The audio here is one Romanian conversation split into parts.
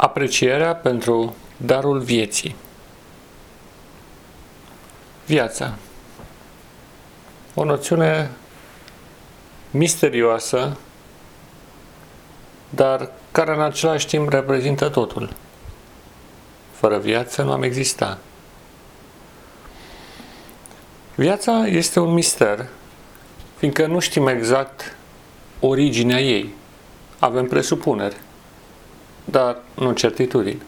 Aprecierea pentru darul vieții. Viața. O noțiune misterioasă, dar care în același timp reprezintă totul. Fără viață nu am exista. Viața este un mister, fiindcă nu știm exact originea ei. Avem presupuneri dar nu certitudini.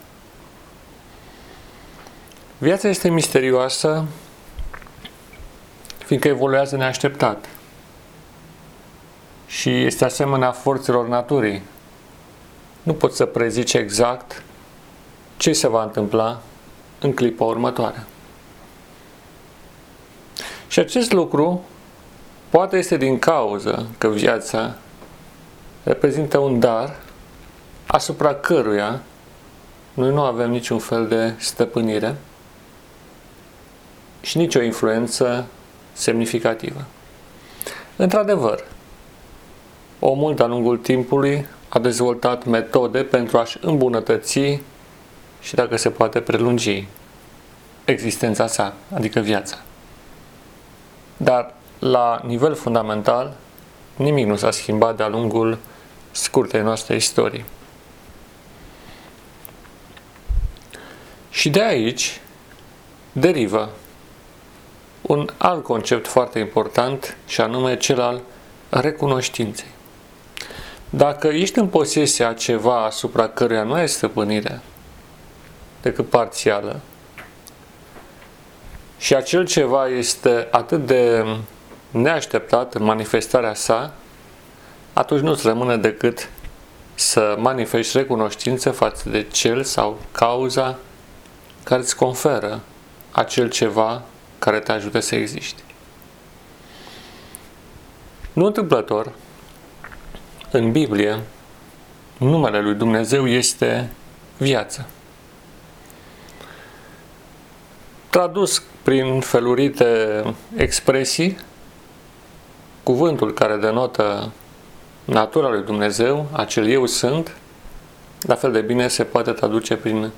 Viața este misterioasă fiindcă evoluează neașteptat și este asemenea forțelor naturii. Nu poți să prezici exact ce se va întâmpla în clipa următoare. Și acest lucru poate este din cauză că viața reprezintă un dar asupra căruia noi nu avem niciun fel de stăpânire și nicio influență semnificativă. Într-adevăr, omul de-a lungul timpului a dezvoltat metode pentru a-și îmbunătăți și, dacă se poate, prelungi existența sa, adică viața. Dar, la nivel fundamental, nimic nu s-a schimbat de-a lungul scurtei noastre istorii. Și de aici derivă un alt concept foarte important și anume cel al recunoștinței. Dacă ești în posesia a ceva asupra căruia nu ai stăpânire decât parțială și acel ceva este atât de neașteptat în manifestarea sa, atunci nu-ți rămâne decât să manifesti recunoștință față de cel sau cauza care îți conferă acel ceva care te ajută să existi. Nu întâmplător, în Biblie, numele lui Dumnezeu este viață. Tradus prin felurite expresii, cuvântul care denotă natura lui Dumnezeu, acel eu sunt, la fel de bine se poate traduce prin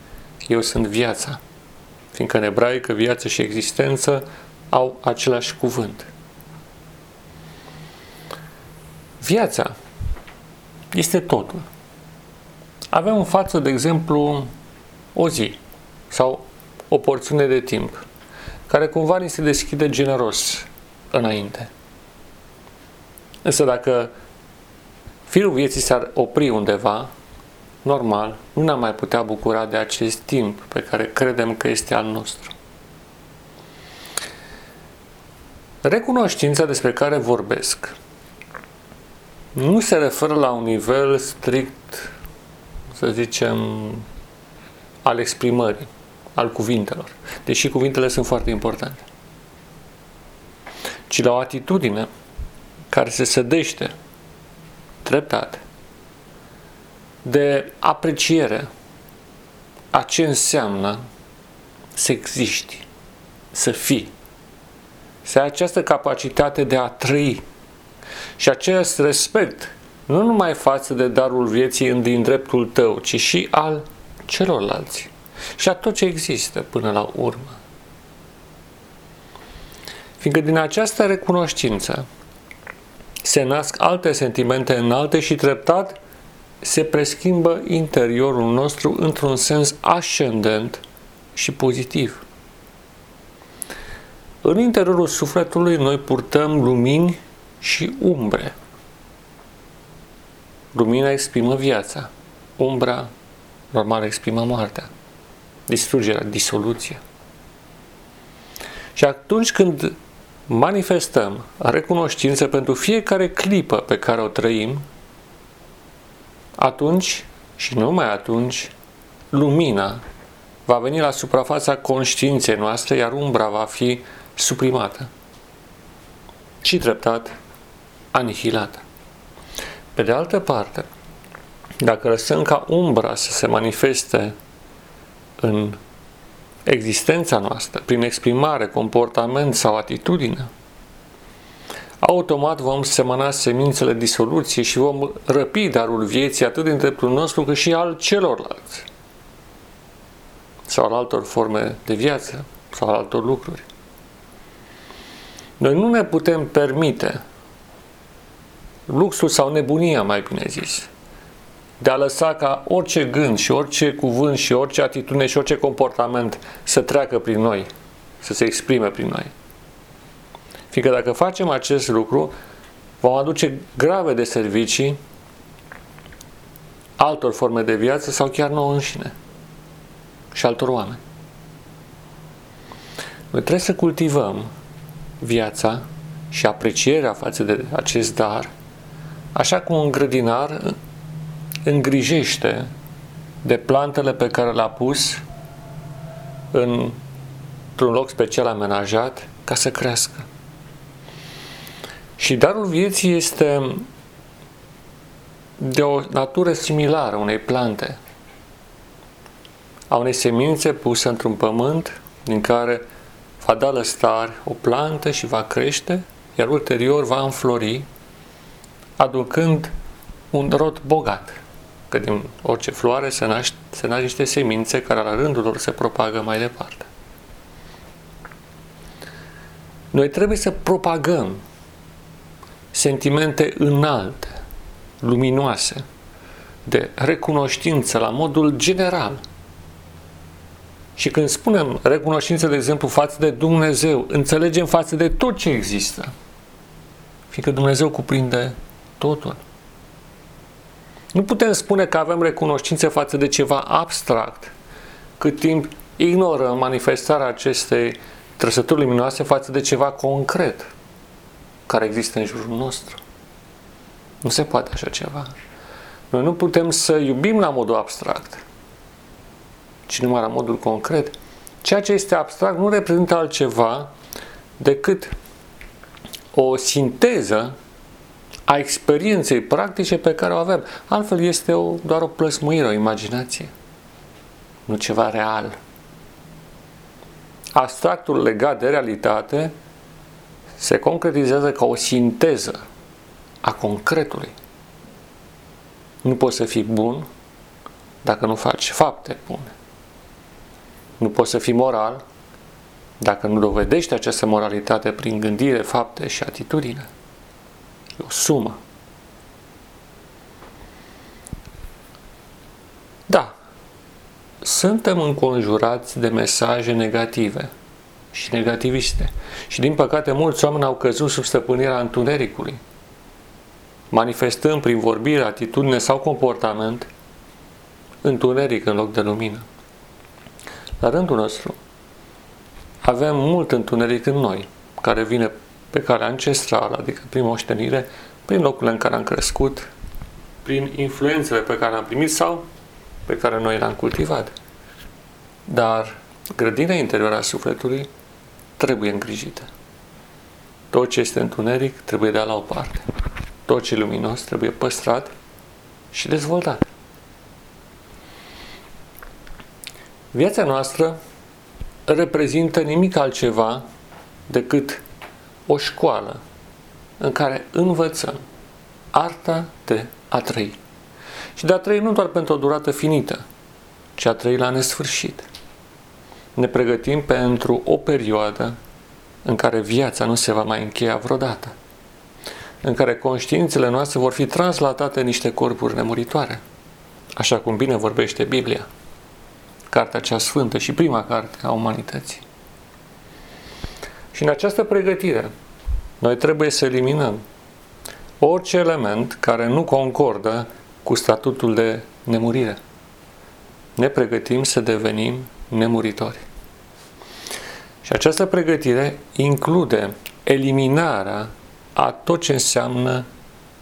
eu sunt viața. Fiindcă în ebraică viață și existență au același cuvânt. Viața este totul. Avem în față, de exemplu, o zi sau o porțiune de timp care cumva ni se deschide generos înainte. Însă dacă firul vieții s-ar opri undeva, normal, nu ne-am mai putea bucura de acest timp pe care credem că este al nostru. Recunoștința despre care vorbesc nu se referă la un nivel strict, să zicem, al exprimării, al cuvintelor, deși cuvintele sunt foarte importante, ci la o atitudine care se sădește treptat de apreciere a ce înseamnă să existi, să fii, să ai această capacitate de a trăi și acest respect nu numai față de darul vieții din dreptul tău, ci și al celorlalți și a tot ce există până la urmă. Fiindcă din această recunoștință se nasc alte sentimente înalte și treptat se preschimbă interiorul nostru într-un sens ascendent și pozitiv. În interiorul sufletului noi purtăm lumini și umbre. Lumina exprimă viața, umbra normal exprimă moartea, distrugerea, disoluția. Și atunci când manifestăm recunoștință pentru fiecare clipă pe care o trăim, atunci și numai atunci lumina va veni la suprafața conștiinței noastre, iar umbra va fi suprimată și treptat anihilată. Pe de altă parte, dacă lăsăm ca umbra să se manifeste în existența noastră, prin exprimare, comportament sau atitudine, automat vom semăna semințele disoluției și vom răpi darul vieții atât din dreptul nostru cât și al celorlalți. sau al altor forme de viață sau al altor lucruri. Noi nu ne putem permite luxul sau nebunia, mai bine zis, de a lăsa ca orice gând și orice cuvânt și orice atitudine și orice comportament să treacă prin noi, să se exprime prin noi. Fiindcă dacă facem acest lucru, vom aduce grave de servicii altor forme de viață sau chiar nouă înșine și altor oameni. Noi trebuie să cultivăm viața și aprecierea față de acest dar, așa cum un grădinar îngrijește de plantele pe care le-a pus în, într-un loc special amenajat ca să crească. Și darul vieții este de o natură similară unei plante, a unei semințe puse într-un pământ din care va da lăstari o plantă și va crește, iar ulterior va înflori, aducând un rod bogat. Că din orice floare se naște, se naște niște semințe care la rândul lor se propagă mai departe. Noi trebuie să propagăm sentimente înalte, luminoase, de recunoștință la modul general. Și când spunem recunoștință, de exemplu, față de Dumnezeu, înțelegem față de tot ce există. Fiindcă Dumnezeu cuprinde totul. Nu putem spune că avem recunoștință față de ceva abstract, cât timp ignorăm manifestarea acestei trăsături luminoase față de ceva concret care există în jurul nostru. Nu se poate așa ceva. Noi nu putem să iubim la modul abstract, ci numai la modul concret. Ceea ce este abstract nu reprezintă altceva decât o sinteză a experienței practice pe care o avem. Altfel este o, doar o plăsmuire, o imaginație, nu ceva real. Abstractul legat de realitate se concretizează ca o sinteză a concretului. Nu poți să fii bun dacă nu faci fapte bune. Nu poți să fii moral dacă nu dovedești această moralitate prin gândire, fapte și atitudine. E o sumă. Da, suntem înconjurați de mesaje negative și negativiste. Și din păcate mulți oameni au căzut sub stăpânirea întunericului, manifestând prin vorbire, atitudine sau comportament întuneric în loc de lumină. La rândul nostru, avem mult întuneric în noi, care vine pe calea ancestrală, adică prin moștenire, prin locurile în care am crescut, prin influențele pe care am primit sau pe care noi le-am cultivat. Dar grădina interioară a sufletului trebuie îngrijită. Tot ce este întuneric trebuie de la o parte. Tot ce e luminos trebuie păstrat și dezvoltat. Viața noastră reprezintă nimic altceva decât o școală în care învățăm arta de a trăi. Și de a trăi nu doar pentru o durată finită, ci a trăi la nesfârșit ne pregătim pentru o perioadă în care viața nu se va mai încheia vreodată, în care conștiințele noastre vor fi translatate în niște corpuri nemuritoare, așa cum bine vorbește Biblia, cartea cea sfântă și prima carte a umanității. Și în această pregătire, noi trebuie să eliminăm orice element care nu concordă cu statutul de nemurire. Ne pregătim să devenim nemuritori. Și această pregătire include eliminarea a tot ce înseamnă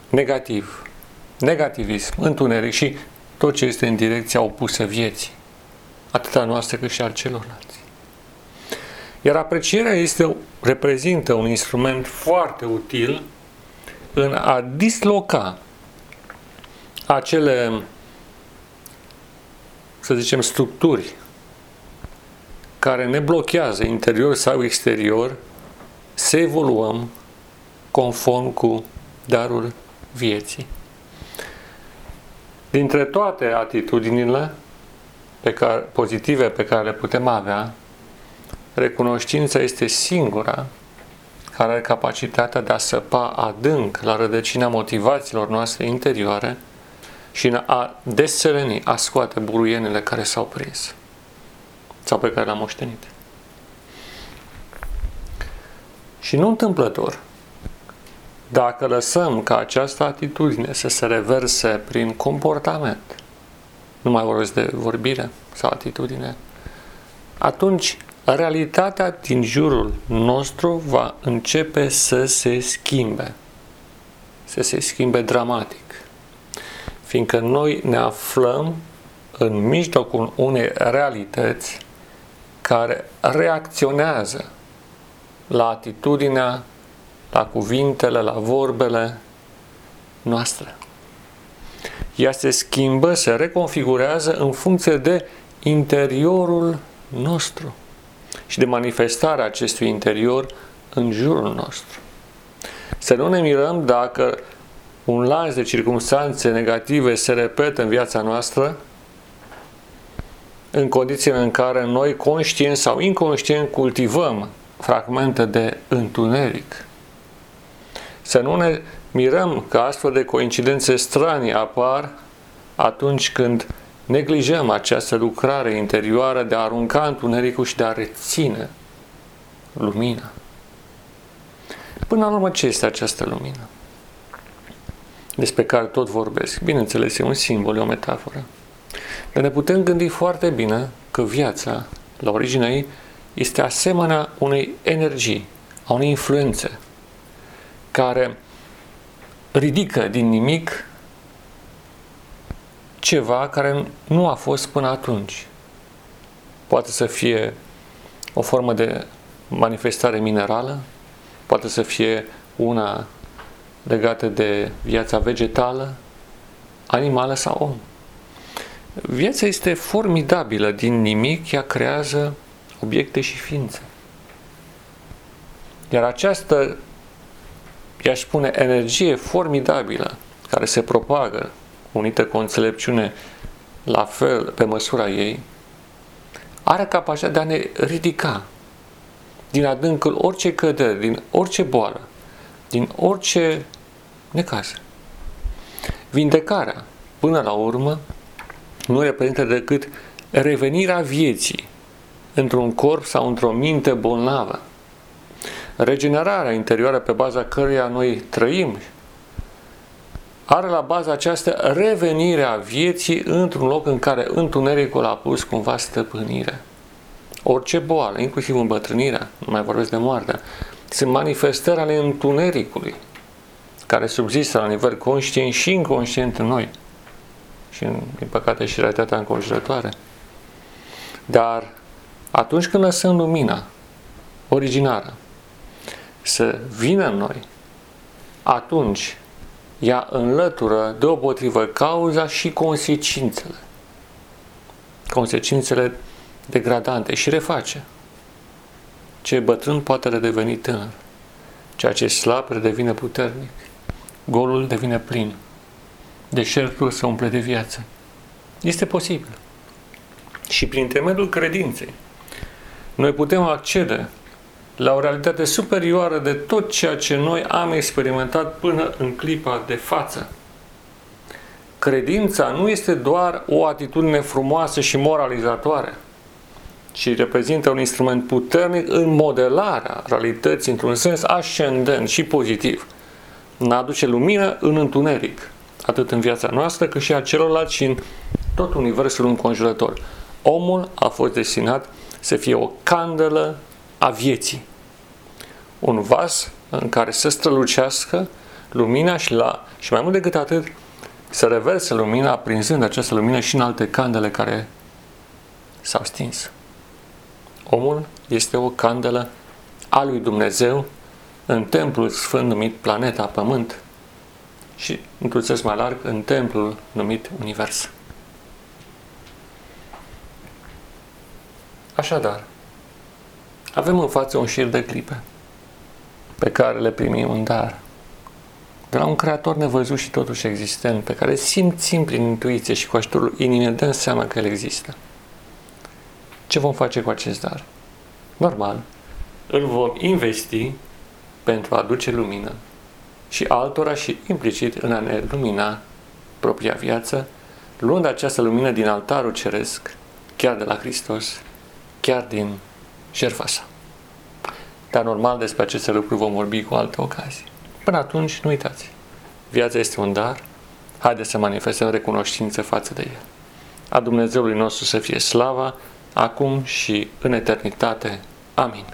negativ, negativism, întuneric și tot ce este în direcția opusă vieții, atât a noastră cât și al celorlalți. Iar aprecierea este, reprezintă un instrument foarte util în a disloca acele, să zicem, structuri care ne blochează interior sau exterior să evoluăm conform cu darul vieții. Dintre toate atitudinile, pe care, pozitive pe care le putem avea, recunoștința este singura care are capacitatea de a săpa adânc la rădăcina motivațiilor noastre interioare și a deseleni, a scoate buruienele care s-au prins sau pe care le-am moștenit. Și nu întâmplător, dacă lăsăm ca această atitudine să se reverse prin comportament, nu mai vorbesc de vorbire sau atitudine, atunci realitatea din jurul nostru va începe să se schimbe. Să se schimbe dramatic. Fiindcă noi ne aflăm în mijlocul unei realități care reacționează la atitudinea, la cuvintele, la vorbele noastre. Ea se schimbă, se reconfigurează în funcție de interiorul nostru și de manifestarea acestui interior în jurul nostru. Să nu ne mirăm dacă un lanț de circunstanțe negative se repetă în viața noastră, în condițiile în care noi, conștient sau inconștient, cultivăm fragmente de întuneric. Să nu ne mirăm că astfel de coincidențe stranii apar atunci când neglijăm această lucrare interioară de a arunca întunericul și de a reține lumina. Până la urmă, ce este această lumină? Despre care tot vorbesc. Bineînțeles, e un simbol, e o metaforă. Dar ne putem gândi foarte bine că viața, la originea ei, este asemenea unei energii, a unei influențe, care ridică din nimic ceva care nu a fost până atunci. Poate să fie o formă de manifestare minerală, poate să fie una legată de viața vegetală, animală sau om. Viața este formidabilă, din nimic ea creează obiecte și ființe. Iar această, i-aș spune, energie formidabilă care se propagă unită cu o înțelepciune la fel, pe măsura ei, are capacitatea de a ne ridica din adâncul orice cădere, din orice boală, din orice necaz. Vindecarea, până la urmă, nu reprezintă decât revenirea vieții într-un corp sau într-o minte bolnavă. Regenerarea interioară pe baza căreia noi trăim are la bază această revenire a vieții într-un loc în care întunericul a pus cumva stăpânire. Orice boală, inclusiv îmbătrânirea, nu mai vorbesc de moartea, sunt manifestări ale întunericului care subzistă la nivel conștient și inconștient în noi și, din păcate, și realitatea înconjurătoare. Dar atunci când lăsăm lumina originară să vină în noi, atunci ea înlătură deopotrivă cauza și consecințele. Consecințele degradante și reface. Ce bătrân poate redeveni tânăr. Ceea ce slab redevine puternic. Golul devine plin. Deșertul se umple de viață. Este posibil. Și prin intermediul credinței, noi putem accede la o realitate superioară de tot ceea ce noi am experimentat până în clipa de față. Credința nu este doar o atitudine frumoasă și moralizatoare, ci reprezintă un instrument puternic în modelarea realității într-un sens ascendent și pozitiv. Ne aduce lumină în întuneric, atât în viața noastră cât și a celorlalți și în tot universul înconjurător. Omul a fost destinat să fie o candelă a vieții un vas în care să strălucească lumina și, la, și mai mult decât atât, să reverse lumina, prinzând această lumină și în alte candele care s-au stins. Omul este o candelă a lui Dumnezeu în templul sfânt numit Planeta Pământ și, într-un sens mai larg, în templul numit Univers. Așadar, avem în față un șir de clipe pe care le primim în dar. De la un creator nevăzut și totuși existent, pe care simțim prin intuiție și cu ajutorul inimii dăm seama că el există. ce vom face cu acest dar? Normal, îl vom investi pentru a aduce lumină și altora și implicit în a ne lumina propria viață, luând această lumină din altarul ceresc, chiar de la Hristos, chiar din jertfa sa. Dar normal despre aceste lucruri vom vorbi cu alte ocazii. Până atunci, nu uitați, viața este un dar, haideți să manifestăm recunoștință față de el. A Dumnezeului nostru să fie slava, acum și în eternitate. Amin.